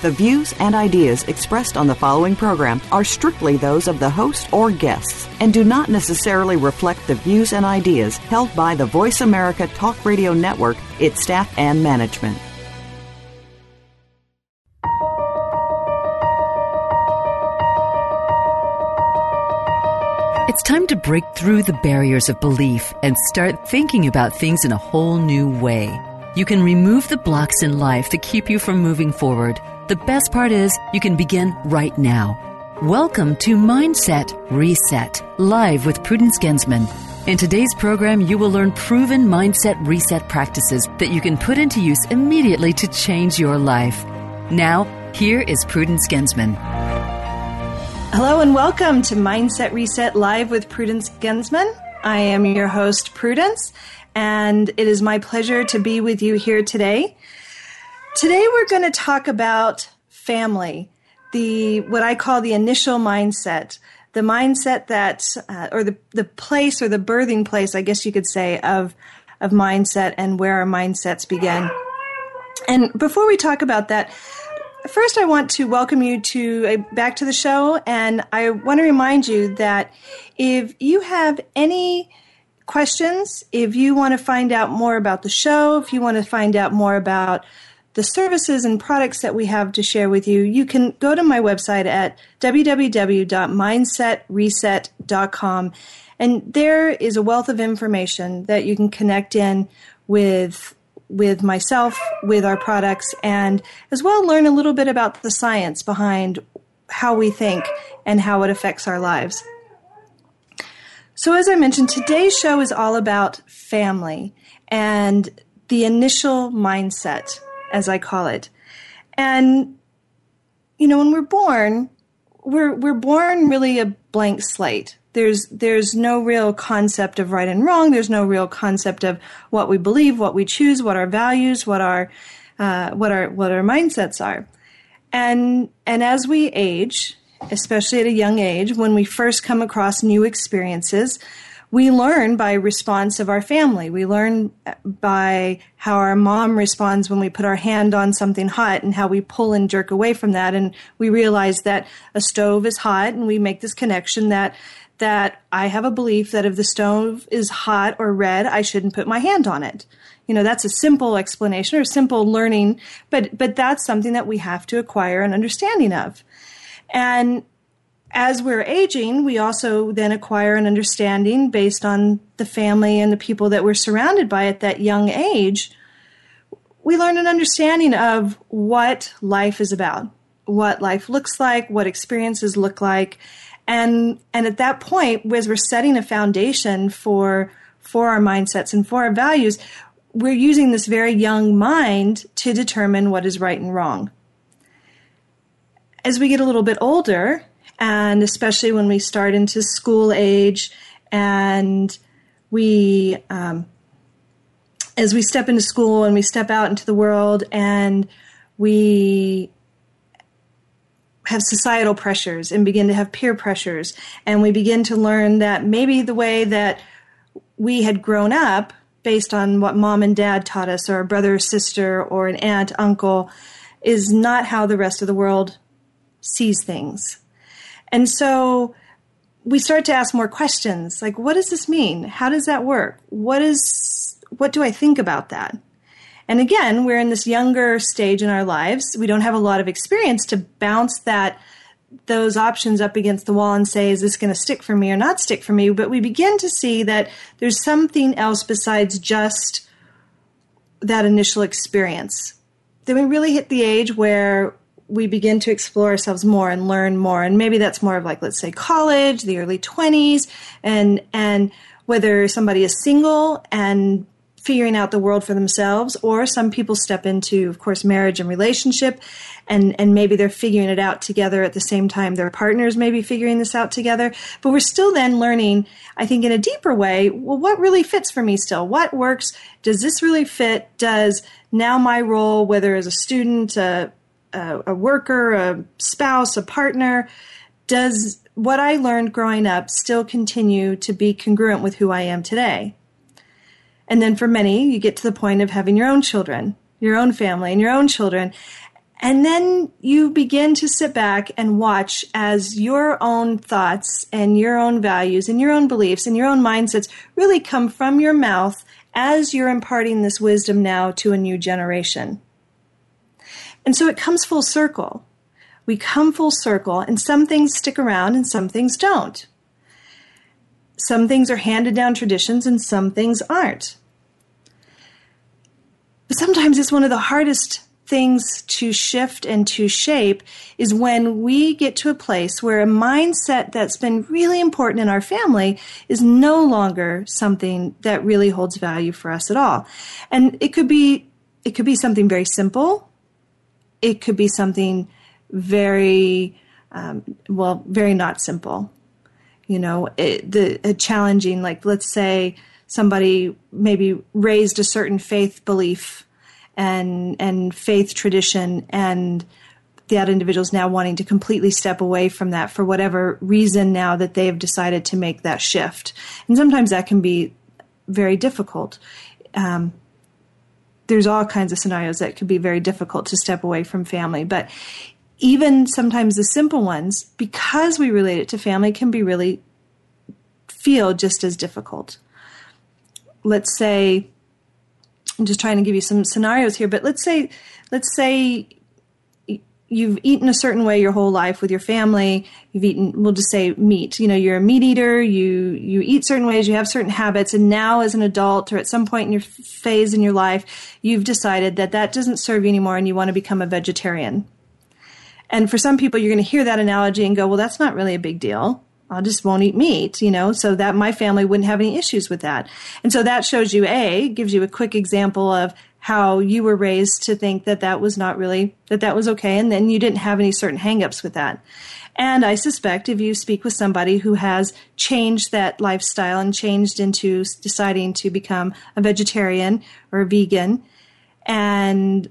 The views and ideas expressed on the following program are strictly those of the host or guests and do not necessarily reflect the views and ideas held by the Voice America Talk Radio Network, its staff, and management. It's time to break through the barriers of belief and start thinking about things in a whole new way. You can remove the blocks in life that keep you from moving forward the best part is you can begin right now. Welcome to Mindset Reset, live with Prudence Gensman. In today's program, you will learn proven mindset reset practices that you can put into use immediately to change your life. Now, here is Prudence Gensman. Hello and welcome to Mindset Reset Live with Prudence Gensman. I am your host, Prudence, and it is my pleasure to be with you here today. Today we're going to talk about family, the what I call the initial mindset, the mindset that, uh, or the the place or the birthing place, I guess you could say, of of mindset and where our mindsets begin. And before we talk about that, first I want to welcome you to uh, back to the show, and I want to remind you that if you have any questions, if you want to find out more about the show, if you want to find out more about the services and products that we have to share with you, you can go to my website at www.mindsetreset.com. And there is a wealth of information that you can connect in with with myself, with our products, and as well learn a little bit about the science behind how we think and how it affects our lives. So, as I mentioned, today's show is all about family and the initial mindset as I call it. And, you know, when we're born, we're, we're born really a blank slate. There's, there's no real concept of right and wrong. There's no real concept of what we believe, what we choose, what our values, what our, uh, what our, what our mindsets are. And, and as we age, especially at a young age, when we first come across new experiences, we learn by response of our family. We learn uh, by how our mom responds when we put our hand on something hot and how we pull and jerk away from that. And we realize that a stove is hot and we make this connection that that I have a belief that if the stove is hot or red, I shouldn't put my hand on it. You know, that's a simple explanation or simple learning, but but that's something that we have to acquire an understanding of. And as we're aging, we also then acquire an understanding based on the family and the people that we're surrounded by at that young age. We learn an understanding of what life is about, what life looks like, what experiences look like. And, and at that point, as we're setting a foundation for, for our mindsets and for our values, we're using this very young mind to determine what is right and wrong. As we get a little bit older, and especially when we start into school age and we um, as we step into school and we step out into the world and we have societal pressures and begin to have peer pressures and we begin to learn that maybe the way that we had grown up based on what mom and dad taught us or a brother or sister or an aunt uncle is not how the rest of the world sees things and so we start to ask more questions like, what does this mean? How does that work? What is, what do I think about that? And again, we're in this younger stage in our lives. We don't have a lot of experience to bounce that those options up against the wall and say, is this going to stick for me or not stick for me? But we begin to see that there's something else besides just that initial experience. Then we really hit the age where we begin to explore ourselves more and learn more and maybe that's more of like let's say college the early 20s and and whether somebody is single and figuring out the world for themselves, or some people step into, of course, marriage and relationship, and, and maybe they're figuring it out together at the same time their partners may be figuring this out together. But we're still then learning, I think, in a deeper way, well, what really fits for me still? What works? Does this really fit? Does now my role, whether as a student, a, a, a worker, a spouse, a partner, does what I learned growing up still continue to be congruent with who I am today? And then for many, you get to the point of having your own children, your own family, and your own children. And then you begin to sit back and watch as your own thoughts and your own values and your own beliefs and your own mindsets really come from your mouth as you're imparting this wisdom now to a new generation. And so it comes full circle. We come full circle, and some things stick around and some things don't. Some things are handed down traditions and some things aren't. But sometimes it's one of the hardest things to shift and to shape is when we get to a place where a mindset that's been really important in our family is no longer something that really holds value for us at all. And it could be it could be something very simple. It could be something very um, well, very not simple. You know, it, the challenging. Like, let's say somebody maybe raised a certain faith belief and and faith tradition and that individual is now wanting to completely step away from that for whatever reason now that they have decided to make that shift and sometimes that can be very difficult um, there's all kinds of scenarios that could be very difficult to step away from family but even sometimes the simple ones because we relate it to family can be really feel just as difficult. Let's say I'm just trying to give you some scenarios here, but let's say let's say you've eaten a certain way your whole life with your family. You've eaten we'll just say meat. You know you're a meat eater. You you eat certain ways. You have certain habits. And now as an adult or at some point in your phase in your life you've decided that that doesn't serve you anymore and you want to become a vegetarian. And for some people you're going to hear that analogy and go well that's not really a big deal. I just won't eat meat, you know, so that my family wouldn't have any issues with that. And so that shows you, A, gives you a quick example of how you were raised to think that that was not really, that that was okay. And then you didn't have any certain hangups with that. And I suspect if you speak with somebody who has changed that lifestyle and changed into deciding to become a vegetarian or a vegan and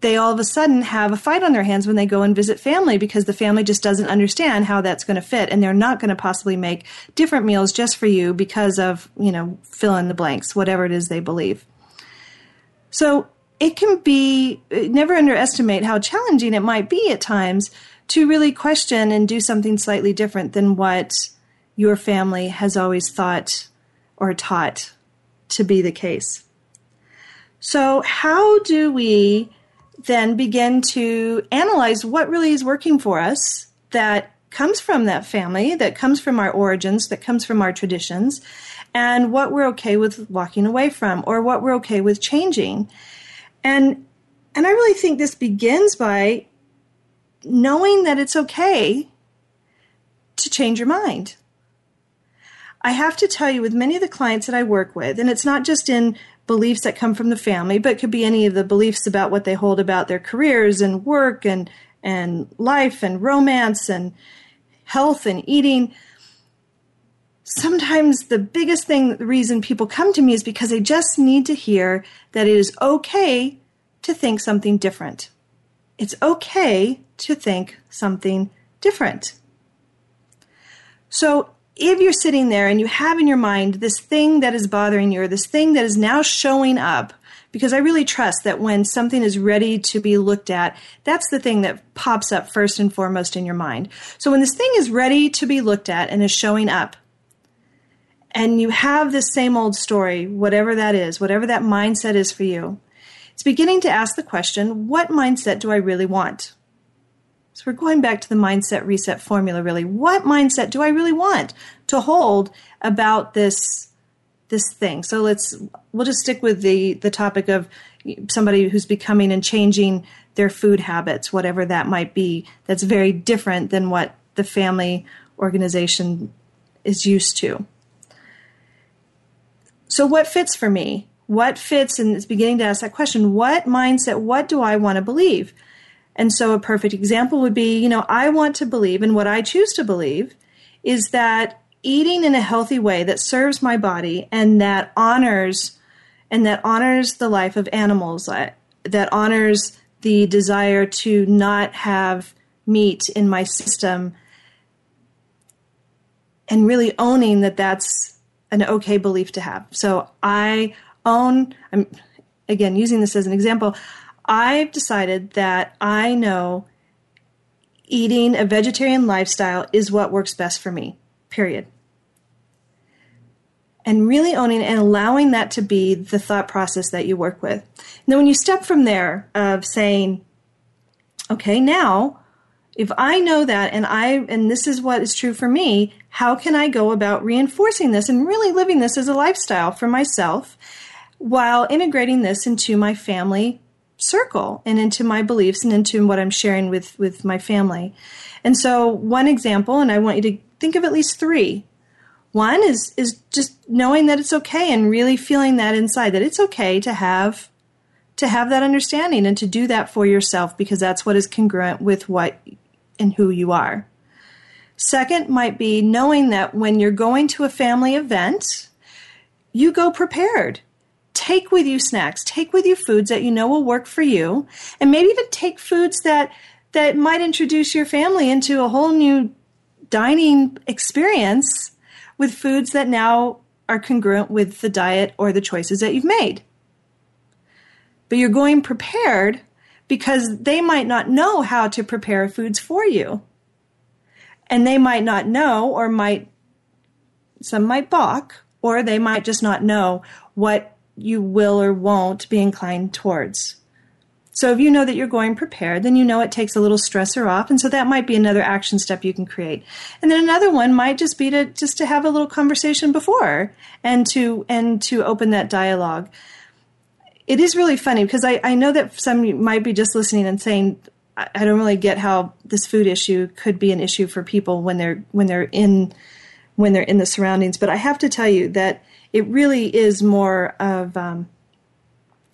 they all of a sudden have a fight on their hands when they go and visit family because the family just doesn't understand how that's going to fit and they're not going to possibly make different meals just for you because of, you know, fill in the blanks, whatever it is they believe. So it can be, never underestimate how challenging it might be at times to really question and do something slightly different than what your family has always thought or taught to be the case. So, how do we then begin to analyze what really is working for us that comes from that family, that comes from our origins, that comes from our traditions, and what we're okay with walking away from or what we're okay with changing. And and I really think this begins by knowing that it's okay to change your mind. I have to tell you, with many of the clients that I work with, and it's not just in beliefs that come from the family, but could be any of the beliefs about what they hold about their careers and work and and life and romance and health and eating. Sometimes the biggest thing, the reason people come to me is because they just need to hear that it is okay to think something different. It's okay to think something different. So if you're sitting there and you have in your mind this thing that is bothering you or this thing that is now showing up, because I really trust that when something is ready to be looked at, that's the thing that pops up first and foremost in your mind. So when this thing is ready to be looked at and is showing up, and you have this same old story, whatever that is, whatever that mindset is for you, it's beginning to ask the question what mindset do I really want? So we're going back to the mindset reset formula really. What mindset do I really want to hold about this this thing? So let's we'll just stick with the the topic of somebody who's becoming and changing their food habits, whatever that might be. That's very different than what the family organization is used to. So, what fits for me? What fits? And it's beginning to ask that question what mindset, what do I want to believe? And so, a perfect example would be you know, I want to believe, and what I choose to believe is that eating in a healthy way that serves my body and that honors and that honors the life of animals uh, that honors the desire to not have meat in my system and really owning that that's an okay belief to have. So I own, I'm again using this as an example, I've decided that I know eating a vegetarian lifestyle is what works best for me, period. And really owning and allowing that to be the thought process that you work with. Then when you step from there of saying, okay, now if I know that and I and this is what is true for me, how can I go about reinforcing this and really living this as a lifestyle for myself while integrating this into my family circle and into my beliefs and into what I'm sharing with with my family. And so one example and I want you to think of at least 3. One is is just knowing that it's okay and really feeling that inside that it's okay to have to have that understanding and to do that for yourself because that's what is congruent with what and who you are. Second might be knowing that when you're going to a family event, you go prepared. Take with you snacks, take with you foods that you know will work for you, and maybe even take foods that that might introduce your family into a whole new dining experience with foods that now are congruent with the diet or the choices that you've made. But you're going prepared because they might not know how to prepare foods for you. And they might not know, or might, some might balk, or they might just not know what you will or won't be inclined towards. So if you know that you're going prepared, then you know it takes a little stressor off, and so that might be another action step you can create. And then another one might just be to just to have a little conversation before and to and to open that dialogue it is really funny because I, I know that some might be just listening and saying, I, I don't really get how this food issue could be an issue for people when they're when they're in when they're in the surroundings. But I have to tell you that it really is more of um,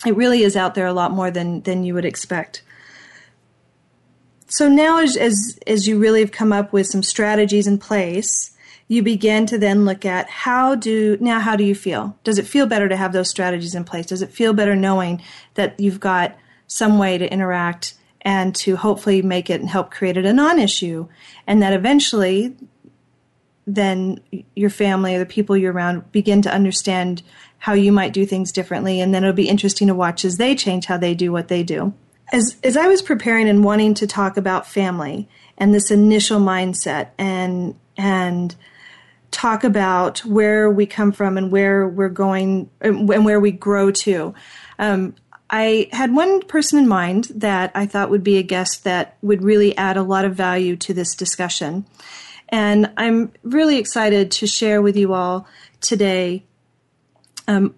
it really is out there a lot more than than you would expect. So now, as as, as you really have come up with some strategies in place, you begin to then look at how do now how do you feel does it feel better to have those strategies in place does it feel better knowing that you've got some way to interact and to hopefully make it and help create it a non-issue and that eventually then your family or the people you're around begin to understand how you might do things differently and then it'll be interesting to watch as they change how they do what they do as as I was preparing and wanting to talk about family and this initial mindset and and talk about where we come from and where we're going and where we grow to. Um, I had one person in mind that I thought would be a guest that would really add a lot of value to this discussion. And I'm really excited to share with you all today um,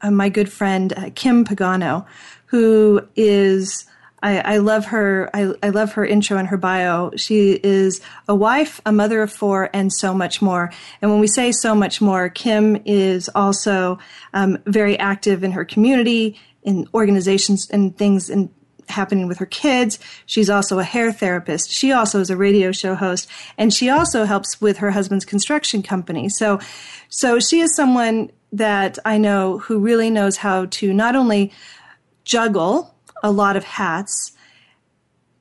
uh, my good friend uh, Kim Pagano, who is I, I love her. I, I love her intro and her bio. She is a wife, a mother of four, and so much more. And when we say so much more, Kim is also um, very active in her community, in organizations and things and happening with her kids. She's also a hair therapist. She also is a radio show host, and she also helps with her husband's construction company. So, so she is someone that I know who really knows how to not only juggle a lot of hats,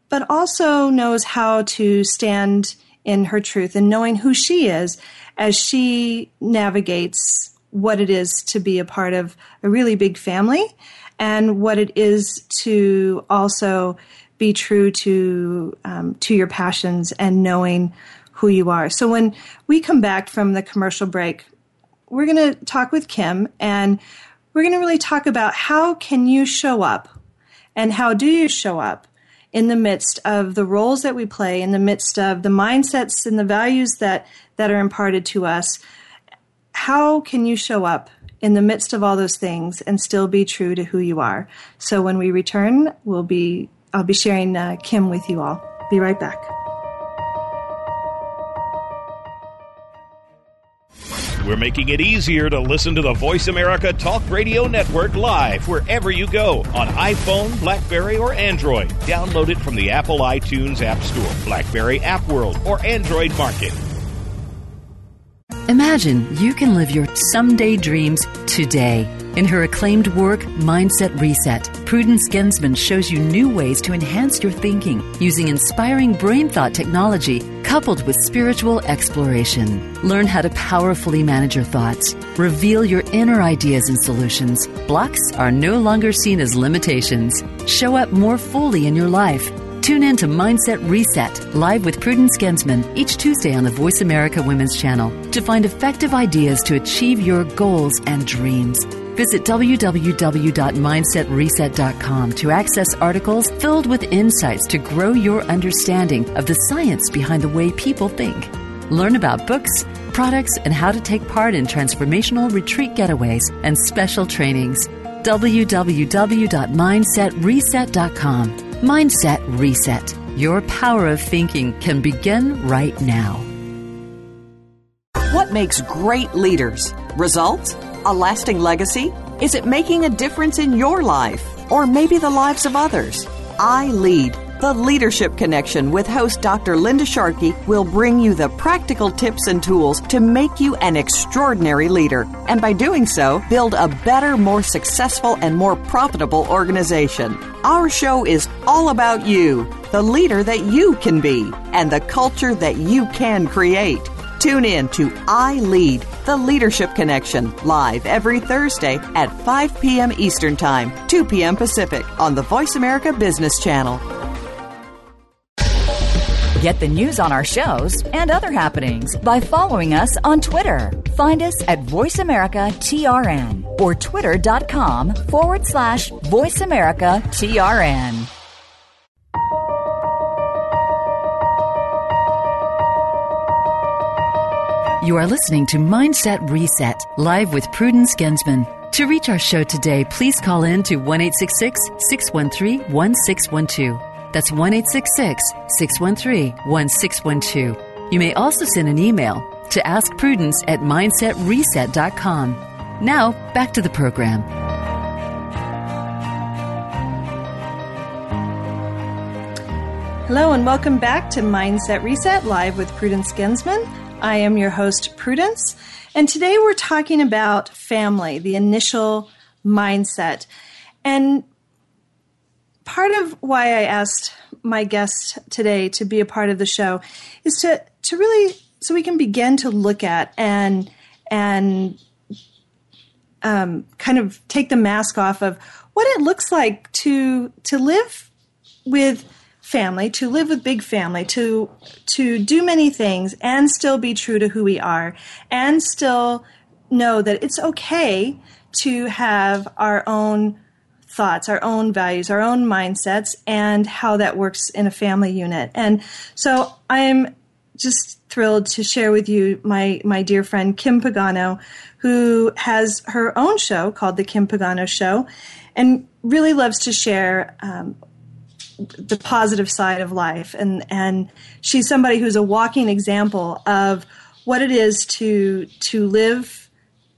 but also knows how to stand in her truth and knowing who she is as she navigates what it is to be a part of a really big family and what it is to also be true to um, to your passions and knowing who you are. So when we come back from the commercial break, we're going to talk with Kim and we're going to really talk about how can you show up and how do you show up in the midst of the roles that we play, in the midst of the mindsets and the values that, that are imparted to us? How can you show up in the midst of all those things and still be true to who you are? So when we return, we'll be I'll be sharing uh, Kim with you all. Be right back. We're making it easier to listen to the Voice America Talk Radio Network live wherever you go on iPhone, Blackberry, or Android. Download it from the Apple iTunes App Store, Blackberry App World, or Android Market. Imagine you can live your someday dreams today. In her acclaimed work, Mindset Reset, Prudence Gensman shows you new ways to enhance your thinking using inspiring brain thought technology coupled with spiritual exploration. Learn how to powerfully manage your thoughts, reveal your inner ideas and solutions. Blocks are no longer seen as limitations. Show up more fully in your life Tune in to Mindset Reset, live with Prudence Gensman, each Tuesday on the Voice America Women's Channel to find effective ideas to achieve your goals and dreams. Visit www.mindsetreset.com to access articles filled with insights to grow your understanding of the science behind the way people think. Learn about books, products, and how to take part in transformational retreat getaways and special trainings. www.mindsetreset.com Mindset Reset. Your power of thinking can begin right now. What makes great leaders? Results? A lasting legacy? Is it making a difference in your life? Or maybe the lives of others? I Lead the Leadership Connection with host Dr. Linda Sharkey will bring you the practical tips and tools to make you an extraordinary leader. And by doing so, build a better, more successful, and more profitable organization. Our show is all about you, the leader that you can be, and the culture that you can create. Tune in to I Lead, the Leadership Connection, live every Thursday at 5 p.m. Eastern Time, 2 p.m. Pacific on the Voice America Business Channel. Get the news on our shows and other happenings by following us on Twitter. Find us at VoiceAmericaTRN or twitter.com forward slash VoiceAmericaTRN. You are listening to Mindset Reset, live with Prudence Gensman. To reach our show today, please call in to 1 613 1612. That's 1 613 1612. You may also send an email to askprudence at mindsetreset.com. Now, back to the program. Hello, and welcome back to Mindset Reset live with Prudence Gensman. I am your host, Prudence, and today we're talking about family, the initial mindset. And part of why I asked my guest today to be a part of the show is to to really so we can begin to look at and and um, kind of take the mask off of what it looks like to to live with family, to live with big family, to to do many things and still be true to who we are, and still know that it's okay to have our own thoughts, our own values, our own mindsets, and how that works in a family unit. And so I'm just thrilled to share with you my, my dear friend Kim Pagano, who has her own show called The Kim Pagano Show and really loves to share um, the positive side of life. And, and she's somebody who's a walking example of what it is to, to live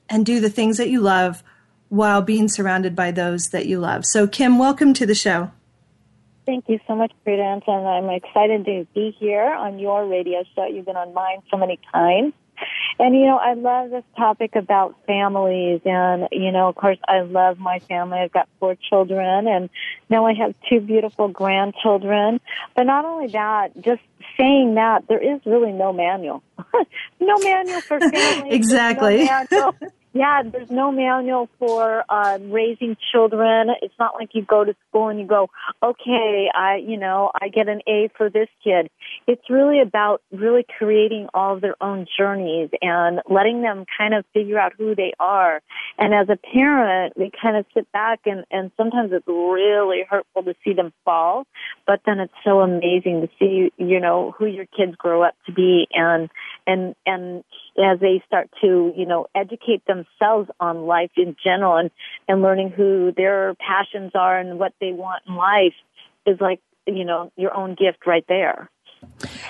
and do the things that you love while being surrounded by those that you love. So, Kim, welcome to the show. Thank you so much, Prudence, and I'm excited to be here on your radio show. You've been on mine so many times. And you know, I love this topic about families and you know, of course I love my family. I've got four children and now I have two beautiful grandchildren. But not only that, just saying that there is really no manual. no manual for families. exactly. No manual yeah, there's no manual for uh, raising children. It's not like you go to school and you go, okay, I, you know, I get an A for this kid. It's really about really creating all of their own journeys and letting them kind of figure out who they are. And as a parent, we kind of sit back and, and sometimes it's really hurtful to see them fall, but then it's so amazing to see, you know, who your kids grow up to be and, and, and as they start to, you know, educate themselves on life in general and, and learning who their passions are and what they want in life is like, you know, your own gift right there.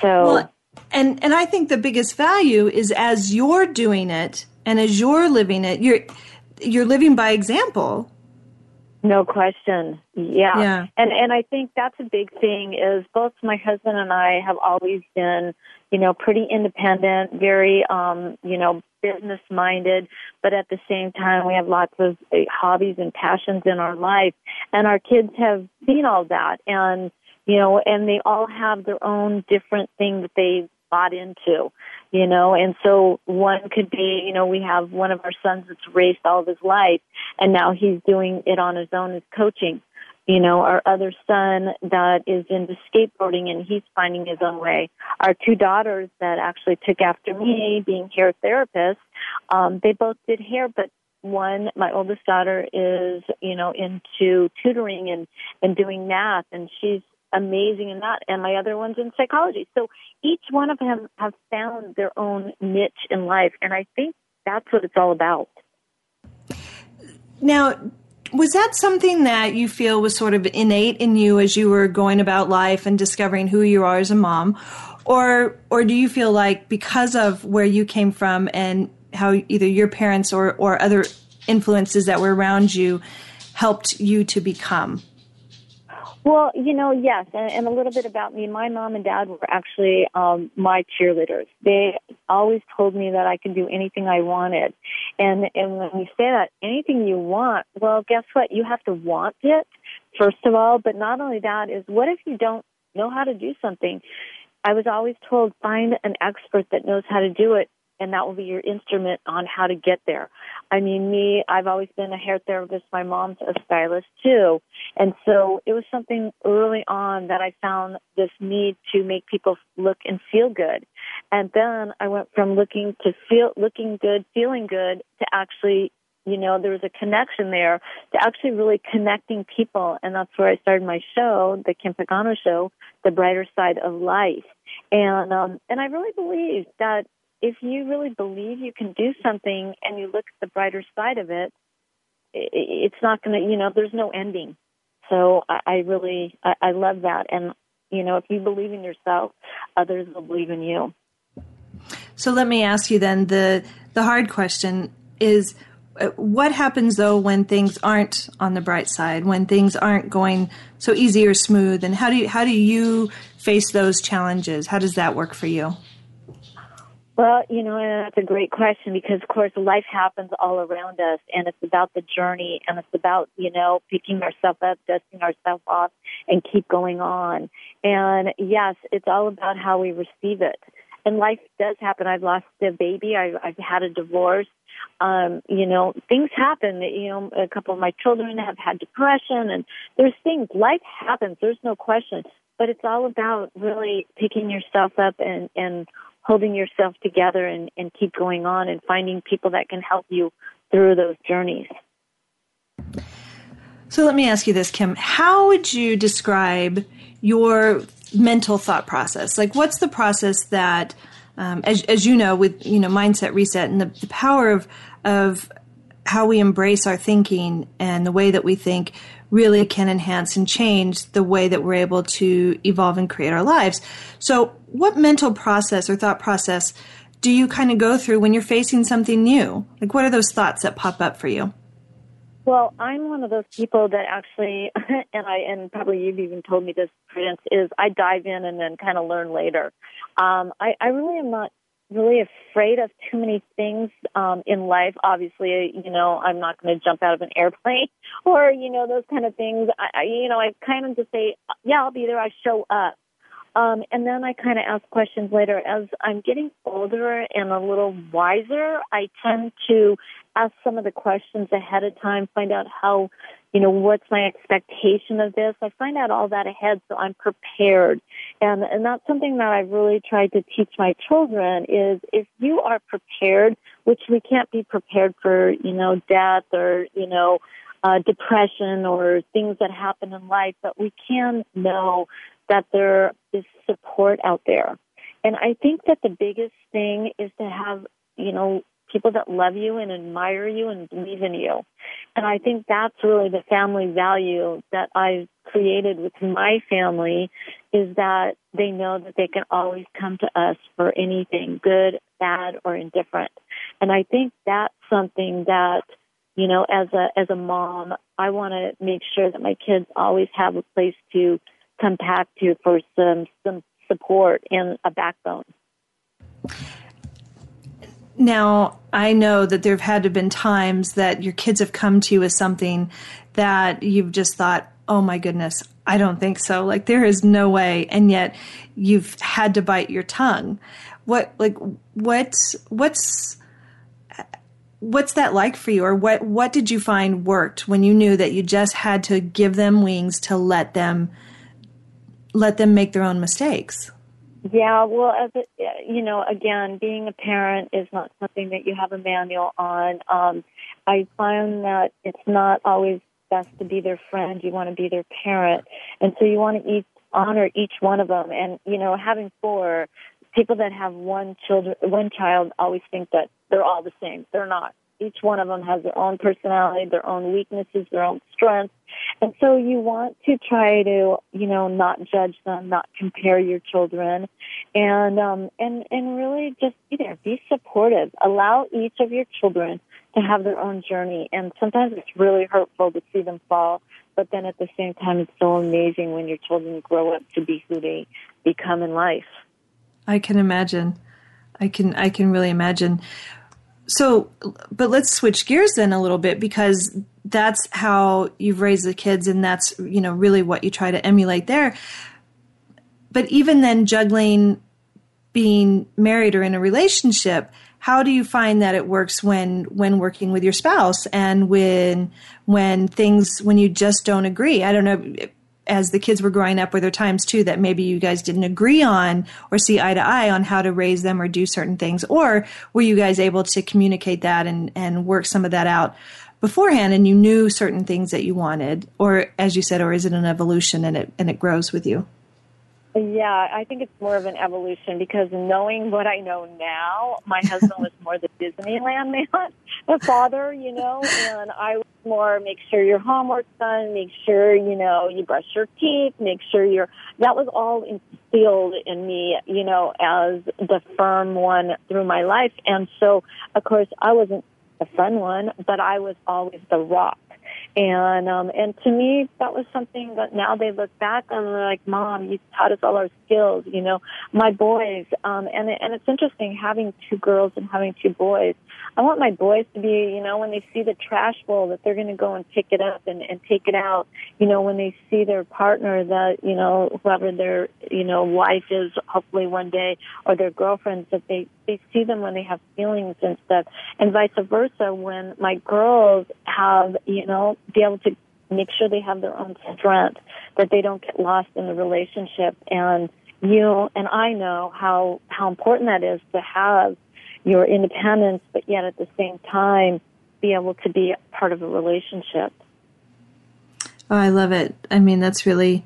So, well, and and I think the biggest value is as you're doing it and as you're living it, you're you're living by example. No question. Yeah. Yeah. And and I think that's a big thing is both my husband and I have always been, you know, pretty independent, very um, you know, business minded, but at the same time we have lots of uh, hobbies and passions in our life and our kids have seen all that and you know, and they all have their own different thing that they bought into, you know, and so one could be, you know, we have one of our sons that's raced all of his life and now he's doing it on his own as coaching. You know, our other son that is into skateboarding and he's finding his own way. Our two daughters that actually took after me being hair therapists, um, they both did hair, but one, my oldest daughter is, you know, into tutoring and, and doing math and she's amazing in that, and my other one's in psychology. So each one of them have found their own niche in life, and I think that's what it's all about. Now, was that something that you feel was sort of innate in you as you were going about life and discovering who you are as a mom? Or or do you feel like because of where you came from and how either your parents or, or other influences that were around you helped you to become? Well, you know, yes, and, and a little bit about me. My mom and dad were actually um, my cheerleaders. They always told me that I could do anything I wanted, and and when you say that anything you want, well, guess what? You have to want it first of all. But not only that is, what if you don't know how to do something? I was always told find an expert that knows how to do it and that will be your instrument on how to get there. I mean, me, I've always been a hair therapist. My mom's a stylist too. And so it was something early on that I found this need to make people look and feel good. And then I went from looking to feel, looking good, feeling good to actually you know, there was a connection there to actually really connecting people. And that's where I started my show, the Kim Pagano show, The Brighter Side of Life. And, um, and I really believe that if you really believe you can do something and you look at the brighter side of it, it's not going to, you know, there's no ending. So I, really, I, I love that. And, you know, if you believe in yourself, others will believe in you. So let me ask you then the, the hard question is, uh, what happens though when things aren't on the bright side when things aren't going so easy or smooth and how do you how do you face those challenges how does that work for you well, you know, that's a great question because, of course, life happens all around us, and it's about the journey, and it's about, you know, picking ourselves up, dusting ourselves off, and keep going on. And yes, it's all about how we receive it. And life does happen. I've lost a baby. I've, I've had a divorce. Um, you know, things happen. You know, a couple of my children have had depression, and there's things. Life happens. There's no question. But it's all about really picking yourself up and and holding yourself together and, and keep going on and finding people that can help you through those journeys. So let me ask you this, Kim. How would you describe your mental thought process? Like, what's the process that, um, as, as you know, with you know mindset reset and the, the power of of how we embrace our thinking and the way that we think really can enhance and change the way that we're able to evolve and create our lives. So, what mental process or thought process do you kind of go through when you're facing something new? Like, what are those thoughts that pop up for you? Well, I'm one of those people that actually, and I, and probably you've even told me this, Prudence, is I dive in and then kind of learn later. Um, I, I really am not really afraid of too many things um in life obviously you know i'm not going to jump out of an airplane or you know those kind of things i, I you know i kind of just say yeah i'll be there i show up um and then i kind of ask questions later as i'm getting older and a little wiser i tend to ask some of the questions ahead of time find out how you know, what's my expectation of this? I find out all that ahead so I'm prepared. And, and that's something that I've really tried to teach my children is if you are prepared, which we can't be prepared for, you know, death or, you know, uh, depression or things that happen in life, but we can know that there is support out there. And I think that the biggest thing is to have, you know, people that love you and admire you and believe in you. And I think that's really the family value that I've created with my family is that they know that they can always come to us for anything, good, bad, or indifferent. And I think that's something that, you know, as a, as a mom, I want to make sure that my kids always have a place to come back to for some, some support and a backbone. Now, I know that there have had to been times that your kids have come to you with something that you've just thought, oh my goodness, I don't think so. Like there is no way. And yet you've had to bite your tongue. What, like, what's, what's, what's that like for you or what what did you find worked when you knew that you just had to give them wings to let them let them make their own mistakes yeah, well, as a, you know, again, being a parent is not something that you have a manual on. Um, I find that it's not always best to be their friend. You want to be their parent, and so you want to each honor each one of them. And you know, having four people that have one children, one child, always think that they're all the same. They're not each one of them has their own personality, their own weaknesses, their own strengths. And so you want to try to, you know, not judge them, not compare your children and um and and really just be there, be supportive. Allow each of your children to have their own journey and sometimes it's really hurtful to see them fall, but then at the same time it's so amazing when your children grow up to be who they become in life. I can imagine. I can I can really imagine. So, but let's switch gears then a little bit because that's how you've raised the kids and that's, you know, really what you try to emulate there. But even then juggling being married or in a relationship, how do you find that it works when when working with your spouse and when when things when you just don't agree? I don't know as the kids were growing up, were there times too that maybe you guys didn't agree on or see eye to eye on how to raise them or do certain things? Or were you guys able to communicate that and, and work some of that out beforehand and you knew certain things that you wanted? Or as you said, or is it an evolution and it, and it grows with you? Yeah, I think it's more of an evolution because knowing what I know now, my husband was more the Disneyland man, the father, you know, and I was more make sure your homework's done, make sure, you know, you brush your teeth, make sure you're, that was all instilled in me, you know, as the firm one through my life. And so, of course, I wasn't the fun one, but I was always the rock and um, and to me, that was something that now they look back and they're like, "Mom, you taught us all our skills." You know, my boys, um, and and it's interesting having two girls and having two boys. I want my boys to be, you know, when they see the trash bowl, that they're going to go and pick it up and, and take it out. You know, when they see their partner, that you know, whoever their you know wife is, hopefully one day, or their girlfriends, that they they see them when they have feelings and stuff, and vice versa. When my girls have, you know, be able to make sure they have their own strength, that they don't get lost in the relationship. And you and I know how, how important that is to have your independence, but yet at the same time be able to be part of a relationship. Oh, I love it. I mean, that's really,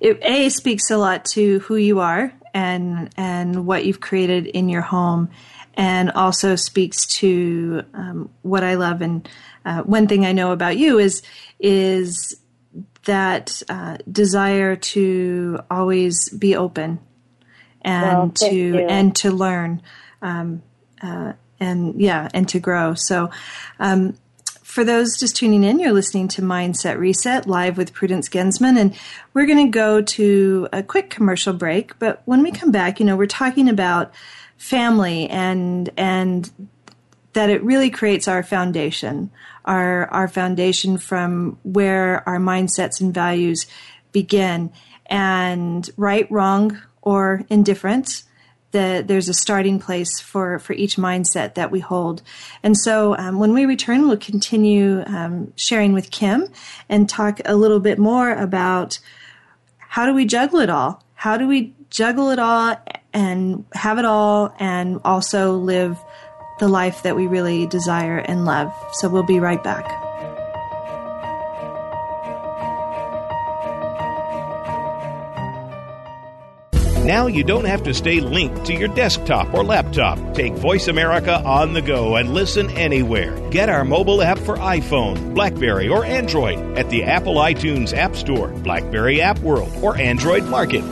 it A speaks a lot to who you are and, and what you've created in your home and also speaks to um, what I love. And uh, one thing I know about you is is that uh, desire to always be open and well, to you. and to learn, um, uh, and yeah, and to grow. So. Um, for those just tuning in, you're listening to Mindset Reset live with Prudence Gensman, and we're going to go to a quick commercial break. But when we come back, you know, we're talking about family and and that it really creates our foundation, our our foundation from where our mindsets and values begin. And right, wrong, or indifference, the, there's a starting place for, for each mindset that we hold. And so um, when we return, we'll continue um, sharing with Kim and talk a little bit more about how do we juggle it all? How do we juggle it all and have it all and also live the life that we really desire and love. So we'll be right back. Now you don't have to stay linked to your desktop or laptop. Take Voice America on the go and listen anywhere. Get our mobile app for iPhone, Blackberry, or Android at the Apple iTunes App Store, Blackberry App World, or Android Market.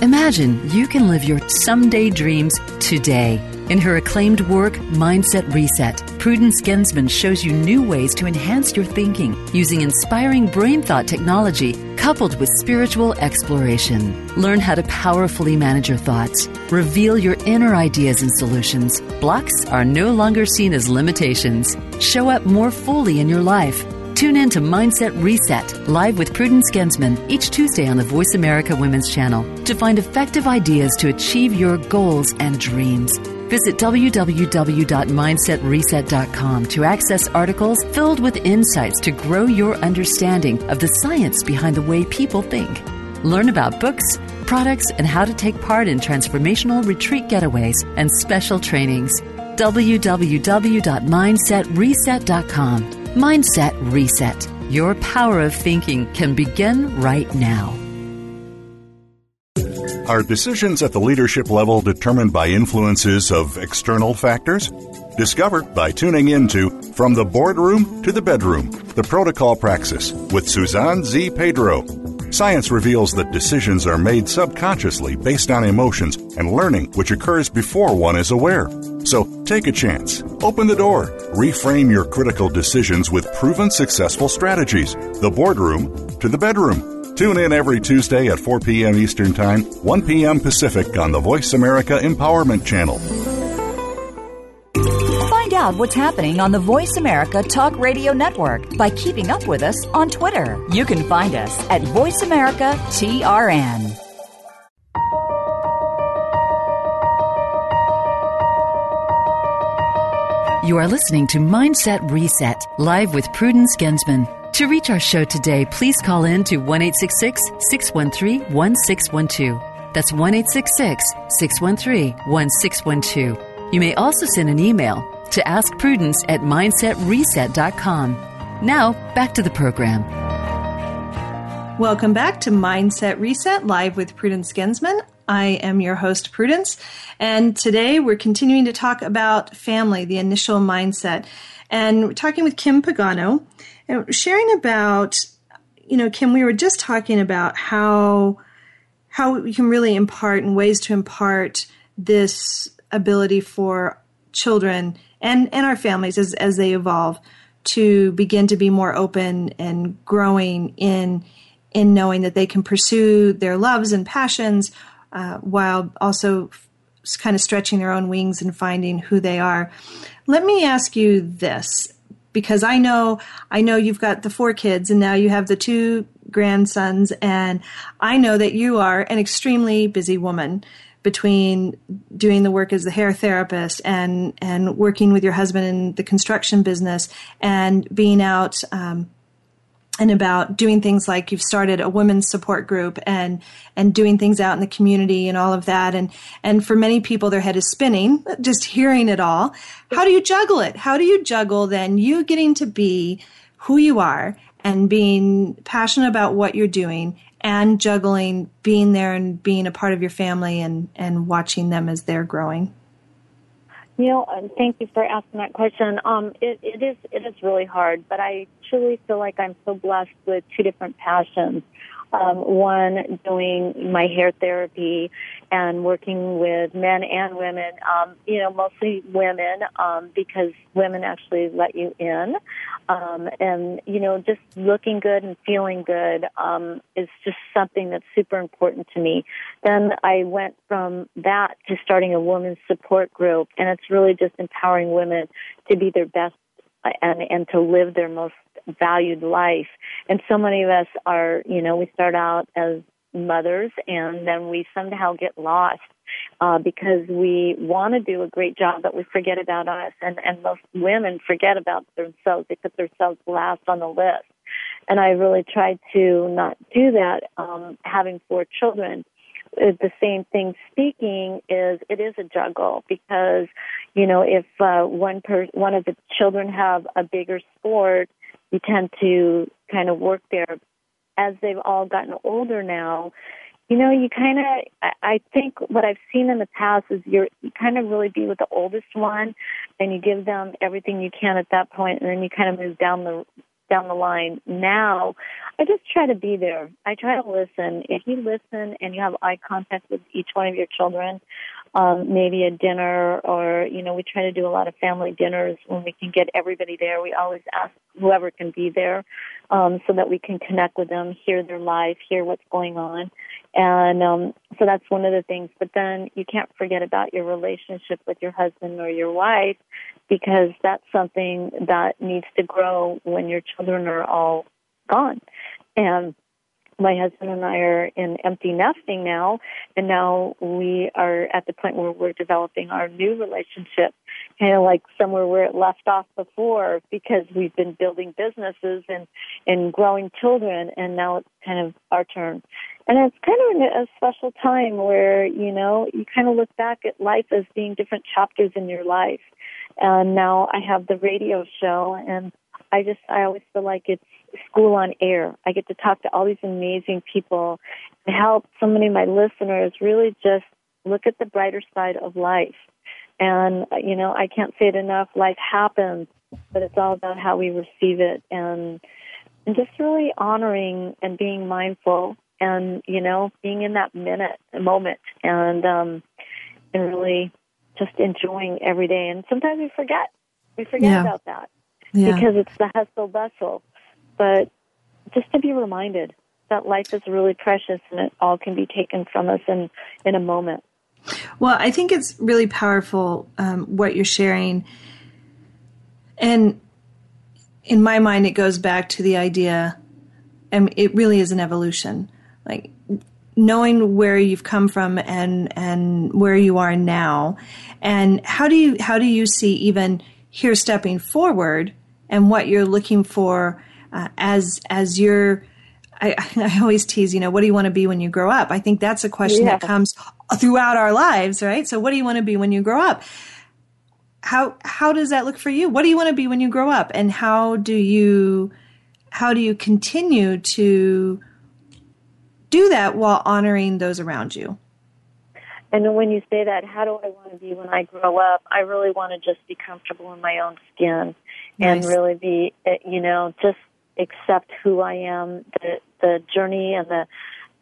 Imagine you can live your someday dreams today. In her acclaimed work, Mindset Reset, Prudence Gensman shows you new ways to enhance your thinking using inspiring brain thought technology coupled with spiritual exploration. Learn how to powerfully manage your thoughts. Reveal your inner ideas and solutions. Blocks are no longer seen as limitations. Show up more fully in your life. Tune in to Mindset Reset, live with Prudence Gensman, each Tuesday on the Voice America Women's Channel, to find effective ideas to achieve your goals and dreams. Visit www.mindsetreset.com to access articles filled with insights to grow your understanding of the science behind the way people think. Learn about books, products, and how to take part in transformational retreat getaways and special trainings. www.mindsetreset.com Mindset Reset. Your power of thinking can begin right now. Are decisions at the leadership level determined by influences of external factors? Discover by tuning in to From the Boardroom to the Bedroom, the Protocol Praxis with Suzanne Z. Pedro. Science reveals that decisions are made subconsciously based on emotions and learning which occurs before one is aware. So take a chance. Open the door. Reframe your critical decisions with proven successful strategies. The boardroom to the bedroom. Tune in every Tuesday at 4 p.m. Eastern Time, 1 p.m. Pacific on the Voice America Empowerment Channel. Out what's happening on the Voice America Talk Radio Network by keeping up with us on Twitter. You can find us at Voice America TRN. You are listening to Mindset Reset, live with Prudence Gensman. To reach our show today, please call in to 1 613 1612. That's 1 613 1612. You may also send an email to Ask Prudence at mindsetreset.com. Now, back to the program. Welcome back to Mindset Reset, live with Prudence Gensman. I am your host, Prudence, and today we're continuing to talk about family, the initial mindset. And we're talking with Kim Pagano, and sharing about, you know, Kim, we were just talking about how how we can really impart and ways to impart this ability for children and, and our families as, as they evolve to begin to be more open and growing in in knowing that they can pursue their loves and passions uh, while also kind of stretching their own wings and finding who they are. Let me ask you this because I know I know you've got the four kids and now you have the two grandsons and I know that you are an extremely busy woman between doing the work as the hair therapist and and working with your husband in the construction business and being out um, and about doing things like you've started a women's support group and and doing things out in the community and all of that. And and for many people their head is spinning just hearing it all. How do you juggle it? How do you juggle then you getting to be who you are and being passionate about what you're doing and juggling being there and being a part of your family and and watching them as they're growing you know, thank you for asking that question. Um, it, it is it is really hard, but I truly feel like I'm so blessed with two different passions. Um, one doing my hair therapy and working with men and women, um, you know, mostly women, um, because women actually let you in. Um, and, you know, just looking good and feeling good, um, is just something that's super important to me. Then I went from that to starting a women's support group, and it's really just empowering women to be their best and, and to live their most valued life. And so many of us are, you know, we start out as mothers and then we somehow get lost uh, because we want to do a great job, but we forget about us. And, and most women forget about themselves. They put themselves last on the list. And I really tried to not do that, um, having four children. The same thing. Speaking is it is a juggle because you know if uh, one per one of the children have a bigger sport you tend to kind of work there. As they've all gotten older now you know, you kind of, I think what I've seen in the past is you're, you kind of really be with the oldest one and you give them everything you can at that point and then you kind of move down the, down the line. Now, I just try to be there. I try to listen. If you listen and you have eye contact with each one of your children, um, maybe a dinner or, you know, we try to do a lot of family dinners when we can get everybody there. We always ask whoever can be there, um, so that we can connect with them, hear their life, hear what's going on. And um, so that's one of the things. But then you can't forget about your relationship with your husband or your wife because that's something that needs to grow when your children are all gone. And my husband and I are in empty nesting now, and now we are at the point where we're developing our new relationship, kind of like somewhere where it left off before, because we've been building businesses and and growing children, and now it's kind of our turn. And it's kind of a special time where you know you kind of look back at life as being different chapters in your life. And now I have the radio show, and I just I always feel like it's school on air. I get to talk to all these amazing people and help so many of my listeners really just look at the brighter side of life. And, you know, I can't say it enough. Life happens, but it's all about how we receive it and, and just really honoring and being mindful and, you know, being in that minute, moment and, um, and really just enjoying every day. And sometimes we forget. We forget yeah. about that yeah. because it's the hustle bustle but just to be reminded that life is really precious and it all can be taken from us in, in a moment. Well, I think it's really powerful um, what you're sharing. And in my mind, it goes back to the idea, and it really is an evolution. Like knowing where you've come from and and where you are now, and how do you how do you see even here stepping forward and what you're looking for uh, as as you're I, I, always tease, you know, what do you want to be when you grow up? I think that's a question yeah. that comes throughout our lives, right? So, what do you want to be when you grow up? How how does that look for you? What do you want to be when you grow up, and how do you how do you continue to do that while honoring those around you? And when you say that, how do I want to be when I grow up? I really want to just be comfortable in my own skin nice. and really be, eh, you know, just accept who I am, the the journey and the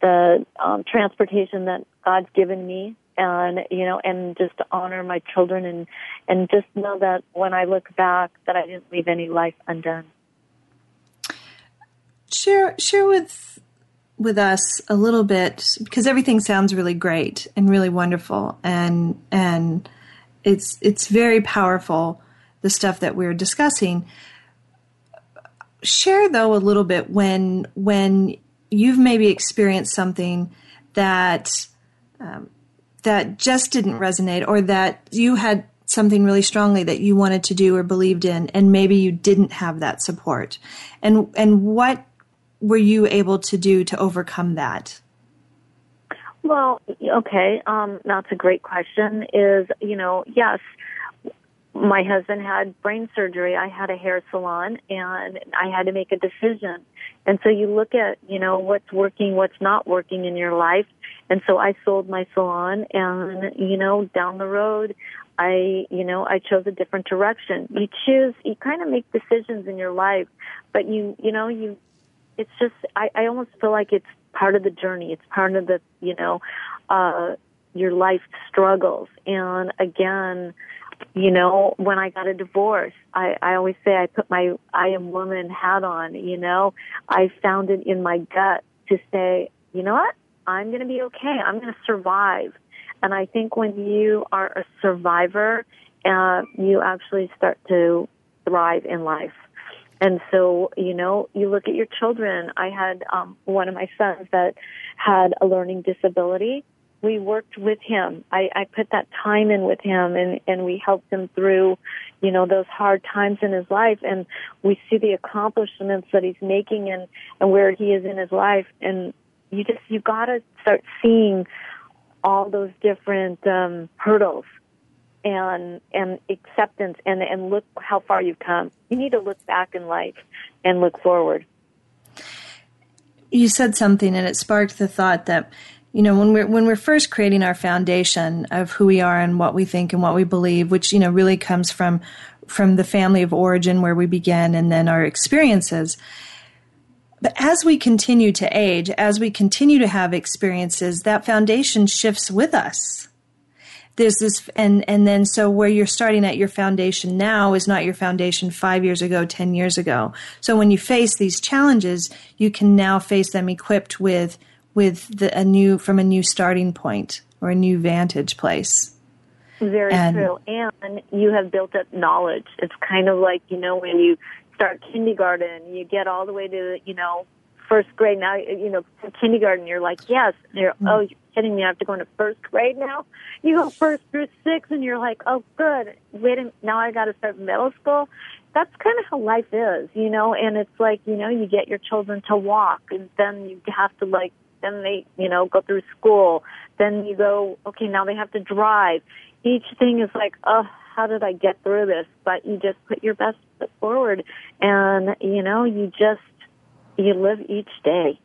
the um, transportation that God's given me, and you know, and just honor my children and and just know that when I look back, that I didn't leave any life undone. Share share with with us a little bit because everything sounds really great and really wonderful and and it's it's very powerful the stuff that we're discussing. Share though a little bit when when you've maybe experienced something that um, that just didn't resonate or that you had something really strongly that you wanted to do or believed in and maybe you didn't have that support. And and what were you able to do to overcome that well okay um, that's a great question is you know yes my husband had brain surgery. I had a hair salon and I had to make a decision. And so you look at, you know, what's working, what's not working in your life. And so I sold my salon and, you know, down the road, I, you know, I chose a different direction. You choose, you kind of make decisions in your life, but you, you know, you, it's just, I, I almost feel like it's part of the journey. It's part of the, you know, uh, your life struggles. And again, you know, when I got a divorce, I, I always say I put my I am woman hat on, you know. I found it in my gut to say, you know what? I'm going to be okay. I'm going to survive. And I think when you are a survivor, uh, you actually start to thrive in life. And so, you know, you look at your children. I had um, one of my sons that had a learning disability we worked with him. I, I put that time in with him and, and we helped him through, you know, those hard times in his life and we see the accomplishments that he's making and, and where he is in his life and you just, you gotta start seeing all those different, um, hurdles and, and acceptance and, and look how far you've come. You need to look back in life and look forward. You said something and it sparked the thought that you know when we're when we're first creating our foundation of who we are and what we think and what we believe which you know really comes from from the family of origin where we begin and then our experiences but as we continue to age as we continue to have experiences that foundation shifts with us there's this and and then so where you're starting at your foundation now is not your foundation 5 years ago 10 years ago so when you face these challenges you can now face them equipped with with the, a new from a new starting point or a new vantage place. Very and, true. And you have built up knowledge. It's kind of like, you know, when you start kindergarten, you get all the way to, you know, first grade. Now, you know, kindergarten, you're like, yes. And you're, mm-hmm. oh, you're kidding me. I have to go into first grade now? You go first through six and you're like, oh, good. Wait, a, now I got to start middle school. That's kind of how life is, you know, and it's like, you know, you get your children to walk and then you have to like then they, you know, go through school. Then you go, okay, now they have to drive. Each thing is like, oh, how did I get through this? But you just put your best foot forward and, you know, you just, you live each day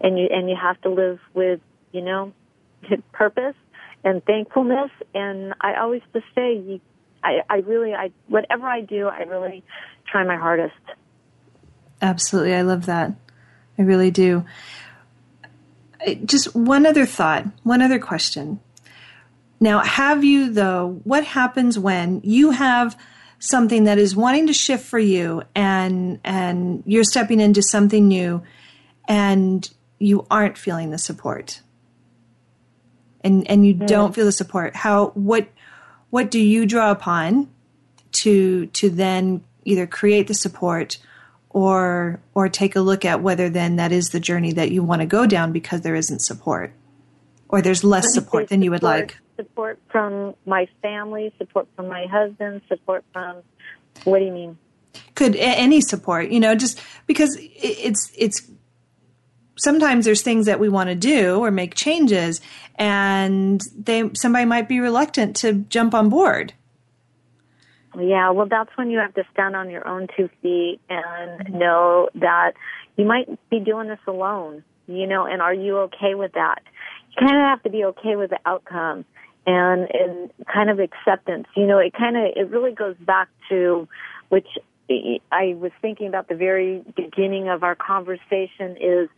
and you, and you have to live with, you know, purpose and thankfulness. And I always just say, you, I, I really, I, whatever I do, I really try my hardest. Absolutely. I love that. I really do just one other thought, one other question. Now, have you, though, what happens when you have something that is wanting to shift for you and, and you're stepping into something new and you aren't feeling the support? And, and you mm. don't feel the support. How, what, what do you draw upon to, to then either create the support or or take a look at whether then that is the journey that you want to go down because there isn't support or there's less support than you would like support from my family support from my husband support from what do you mean? Could any support you know just because it's it's sometimes there's things that we want to do or make changes and they somebody might be reluctant to jump on board. Yeah, well, that's when you have to stand on your own two feet and know that you might be doing this alone, you know, and are you okay with that? You kind of have to be okay with the outcome and, and kind of acceptance. You know, it kind of, it really goes back to, which I was thinking about the very beginning of our conversation is,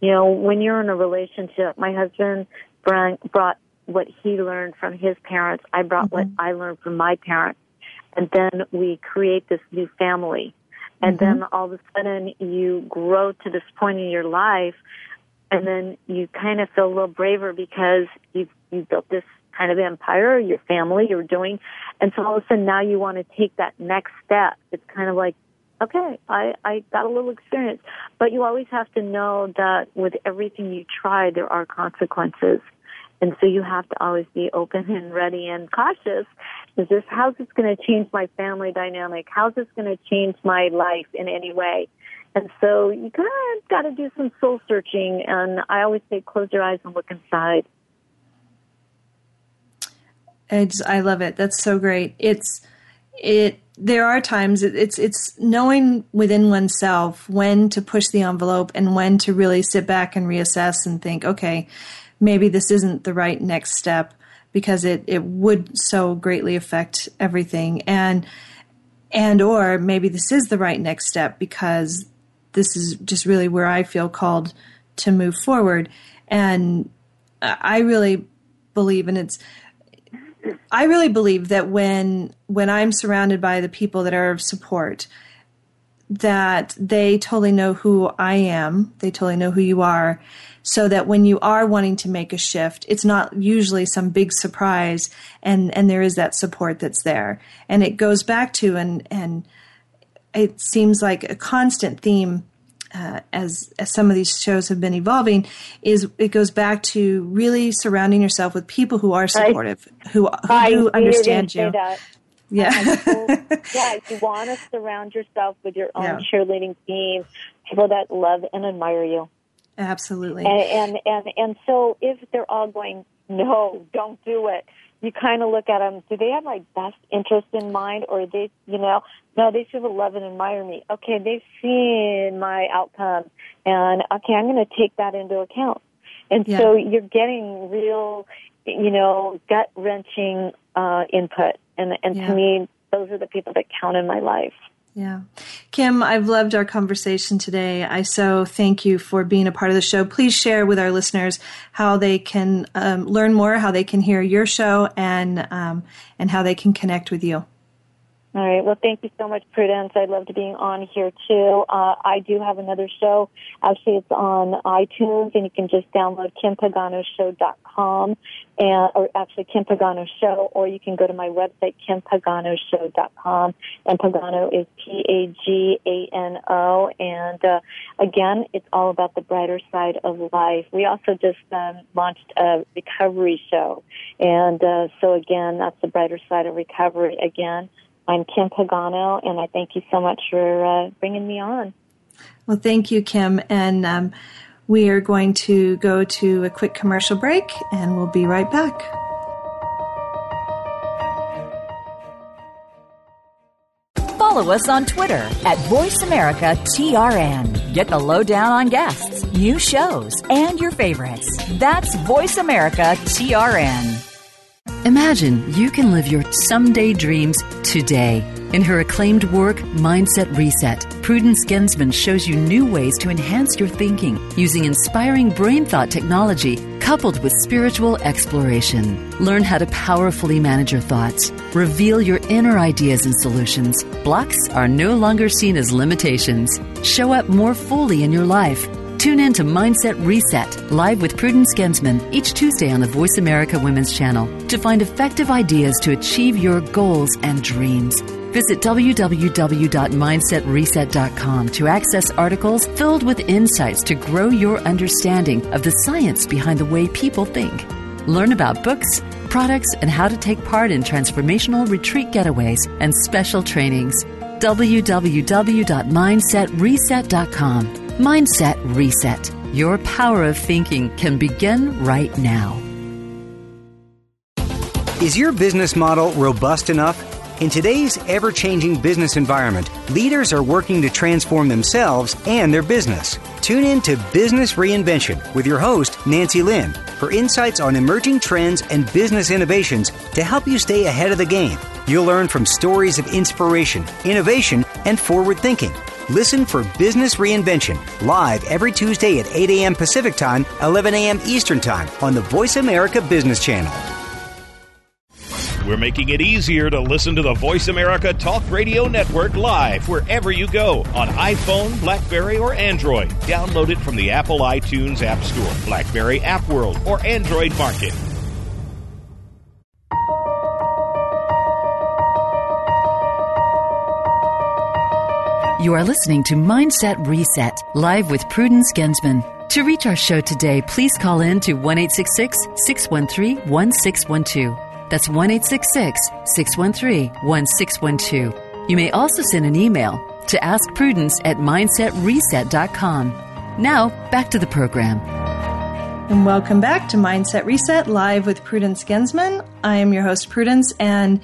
you know, when you're in a relationship, my husband brought what he learned from his parents. I brought mm-hmm. what I learned from my parents and then we create this new family. And mm-hmm. then all of a sudden you grow to this point in your life and then you kind of feel a little braver because you've, you've built this kind of empire, your family, you're doing, and so all of a sudden now you want to take that next step. It's kind of like, okay, I, I got a little experience, but you always have to know that with everything you try, there are consequences. And so you have to always be open and ready and cautious. Is this, how's this going to change my family dynamic? How's this going to change my life in any way? And so you kind of got to do some soul searching. And I always say, close your eyes and look inside. It's, I love it. That's so great. It's, it, there are times it's, it's knowing within oneself when to push the envelope and when to really sit back and reassess and think, okay, maybe this isn't the right next step because it, it would so greatly affect everything and and or maybe this is the right next step because this is just really where I feel called to move forward and I really believe and it's I really believe that when when I'm surrounded by the people that are of support that they totally know who I am, they totally know who you are so that when you are wanting to make a shift, it's not usually some big surprise and, and there is that support that's there. And it goes back to, and, and it seems like a constant theme uh, as, as some of these shows have been evolving, is it goes back to really surrounding yourself with people who are supportive, I, who, who, understand you. Yeah. yeah, you want to surround yourself with your own yeah. cheerleading team, people that love and admire you. Absolutely. And, and and and so if they're all going, no, don't do it. You kind of look at them. Do they have my best interest in mind, or they, you know, no, they should love and admire me. Okay, they've seen my outcome, and okay, I'm going to take that into account. And Yeah. so you're getting real, you know, gut wrenching uh, input. And, and Yeah. to me, those are the people that count in my life. Yeah. Kim, I've loved our conversation today. I so thank you for being a part of the show. Please share with our listeners how they can um, learn more, how they can hear your show, and um, and how they can connect with you. All right. Well, thank you so much, Prudence. I loved being on here too. Uh, I do have another show. Actually, it's on iTunes, and you can just download kimpaganoshow.com, and or actually Kim Pagano Show, or you can go to my website kimpaganoshow.com. And Pagano is P A G A N O, and uh, again, it's all about the brighter side of life. We also just um, launched a recovery show, and uh, so again, that's the brighter side of recovery. Again. I'm Kim Pagano, and I thank you so much for uh, bringing me on. Well, thank you, Kim, and um, we are going to go to a quick commercial break, and we'll be right back. Follow us on Twitter at VoiceAmericaTRN. Get the lowdown on guests, new shows, and your favorites. That's VoiceAmericaTRN. Imagine you can live your someday dreams today. In her acclaimed work, Mindset Reset, Prudence Gensman shows you new ways to enhance your thinking using inspiring brain thought technology coupled with spiritual exploration. Learn how to powerfully manage your thoughts, reveal your inner ideas and solutions. Blocks are no longer seen as limitations. Show up more fully in your life. Tune in to Mindset Reset, live with Prudence Gensman, each Tuesday on the Voice America Women's Channel to find effective ideas to achieve your goals and dreams. Visit www.mindsetreset.com to access articles filled with insights to grow your understanding of the science behind the way people think. Learn about books, products, and how to take part in transformational retreat getaways and special trainings. www.mindsetreset.com. Mindset Reset. Your power of thinking can begin right now. Is your business model robust enough? In today's ever changing business environment, leaders are working to transform themselves and their business. Tune in to Business Reinvention with your host, Nancy Lynn, for insights on emerging trends and business innovations to help you stay ahead of the game. You'll learn from stories of inspiration, innovation, and forward thinking. Listen for Business Reinvention live every Tuesday at 8 a.m. Pacific Time, 11 a.m. Eastern Time on the Voice America Business Channel. We're making it easier to listen to the Voice America Talk Radio Network live wherever you go on iPhone, Blackberry, or Android. Download it from the Apple iTunes App Store, Blackberry App World, or Android Market. You are listening to Mindset Reset, live with Prudence Gensman. To reach our show today, please call in to 1 613 1612. That's 1 613 1612. You may also send an email to askprudence at mindsetreset.com. Now, back to the program. And welcome back to Mindset Reset live with Prudence Gensman. I am your host Prudence and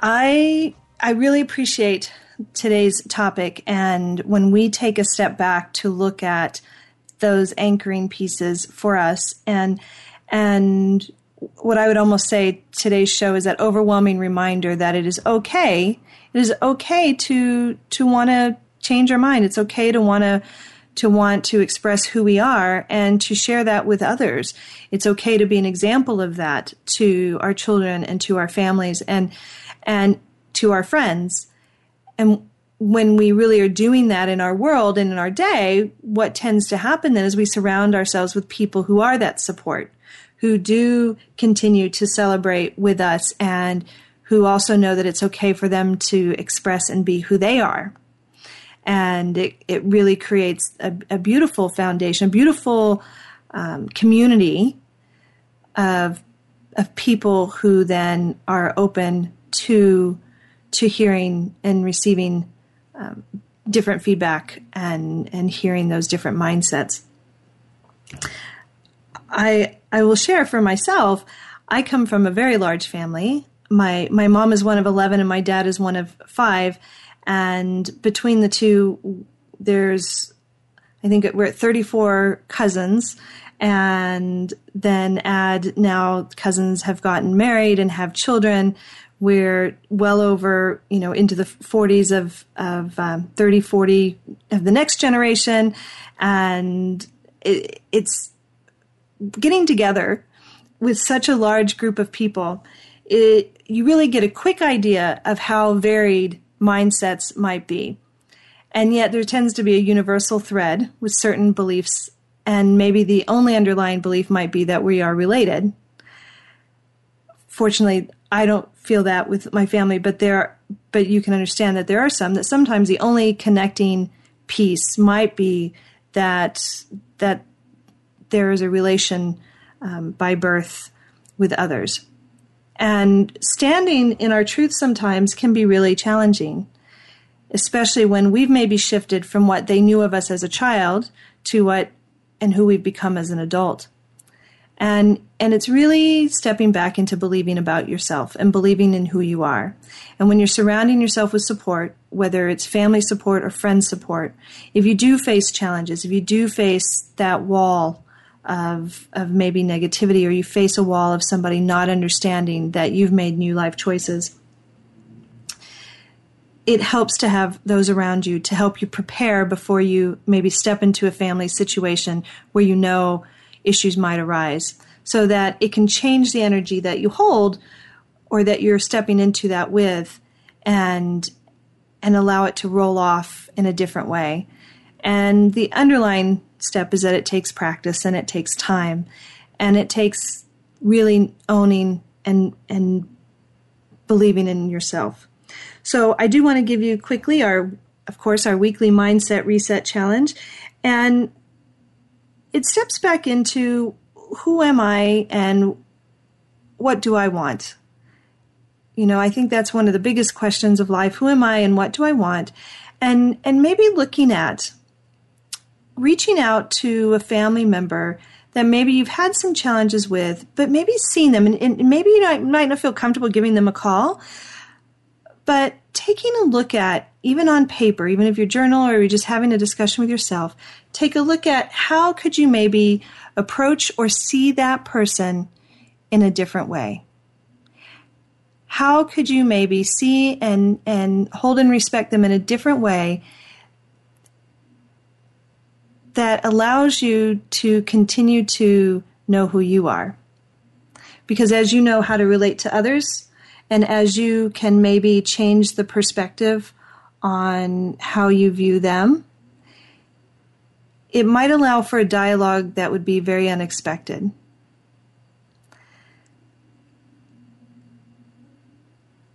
I I really appreciate today's topic and when we take a step back to look at those anchoring pieces for us and and what I would almost say today's show is that overwhelming reminder that it is okay. It is okay to to want to change our mind. It's okay to want to to want to express who we are and to share that with others. It's okay to be an example of that to our children and to our families and and to our friends. And when we really are doing that in our world and in our day, what tends to happen then is we surround ourselves with people who are that support, who do continue to celebrate with us and who also know that it's okay for them to express and be who they are. And it, it really creates a, a beautiful foundation, a beautiful um, community of, of people who then are open to to hearing and receiving um, different feedback and and hearing those different mindsets. I I will share for myself. I come from a very large family. My my mom is one of eleven, and my dad is one of five. And between the two, there's I think we're at 34 cousins and then add now cousins have gotten married and have children. We're well over, you know, into the 40s of, of um, 30, 40 of the next generation. And it, it's getting together with such a large group of people. It, you really get a quick idea of how varied mindsets might be. And yet there tends to be a universal thread with certain beliefs, and maybe the only underlying belief might be that we are related. Fortunately, I don't feel that with my family, but there but you can understand that there are some that sometimes the only connecting piece might be that that there is a relation um, by birth with others. And standing in our truth sometimes can be really challenging, especially when we've maybe shifted from what they knew of us as a child to what and who we've become as an adult. And and it's really stepping back into believing about yourself and believing in who you are. And when you're surrounding yourself with support, whether it's family support or friend support, if you do face challenges, if you do face that wall of of maybe negativity or you face a wall of somebody not understanding that you've made new life choices it helps to have those around you to help you prepare before you maybe step into a family situation where you know issues might arise so that it can change the energy that you hold or that you're stepping into that with and and allow it to roll off in a different way and the underlying step is that it takes practice and it takes time and it takes really owning and and believing in yourself. So I do want to give you quickly our of course our weekly mindset reset challenge and it steps back into who am I and what do I want? You know, I think that's one of the biggest questions of life. Who am I and what do I want? And and maybe looking at reaching out to a family member that maybe you've had some challenges with, but maybe seeing them and, and maybe you might, might not feel comfortable giving them a call, but taking a look at, even on paper, even if you're journal or you're just having a discussion with yourself, take a look at how could you maybe approach or see that person in a different way. How could you maybe see and, and hold and respect them in a different way that allows you to continue to know who you are. Because as you know how to relate to others, and as you can maybe change the perspective on how you view them, it might allow for a dialogue that would be very unexpected.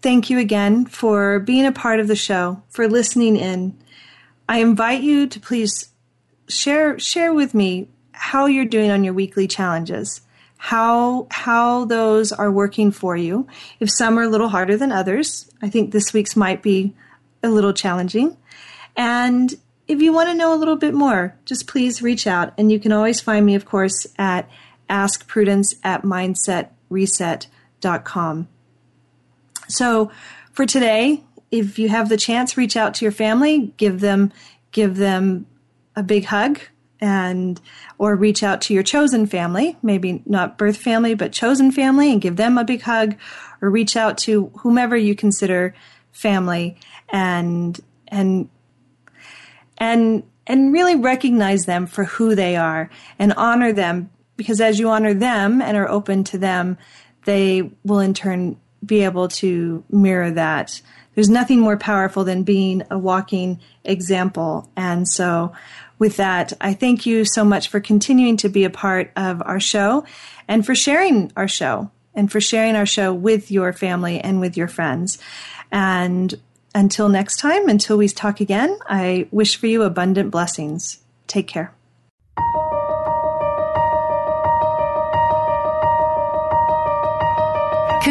Thank you again for being a part of the show, for listening in. I invite you to please share share with me how you're doing on your weekly challenges how how those are working for you. If some are a little harder than others i think this week's might be a little challenging. And if you want to know a little bit more just please reach out. And you can always find me of course at askprudence at mindsetreset.com so for today if you have the chance reach out to your family give them give them a big hug and or reach out to your chosen family, maybe not birth family, but chosen family and give them a big hug or reach out to whomever you consider family and and and and really recognize them for who they are and honor them because as you honor them and are open to them, they will in turn be able to mirror that. There's nothing more powerful than being a walking example. And so with that, I thank you so much for continuing to be a part of our show and for sharing our show and for sharing our show with your family and with your friends. And until next time, until we talk again, I wish for you abundant blessings. Take care.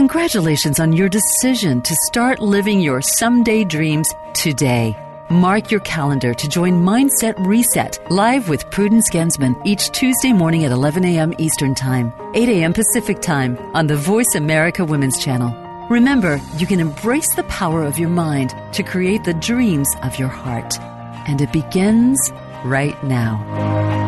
Congratulations on your decision to start living your someday dreams today. Mark your calendar to join Mindset Reset live with Prudence Gensman each Tuesday morning at 11 a.m. Eastern Time, 8 a.m. Pacific Time on the Voice America Women's Channel. Remember, you can embrace the power of your mind to create the dreams of your heart. And it begins right now.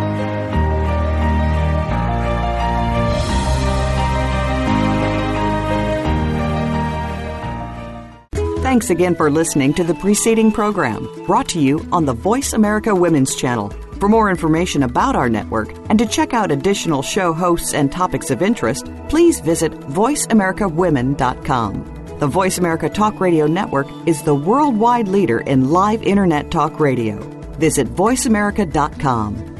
Thanks again for listening to the preceding program brought to you on the Voice America Women's Channel. For more information about our network and to check out additional show hosts and topics of interest, please visit VoiceAmericaWomen.com. The Voice America Talk Radio Network is the worldwide leader in live Internet talk radio. Visit VoiceAmerica.com.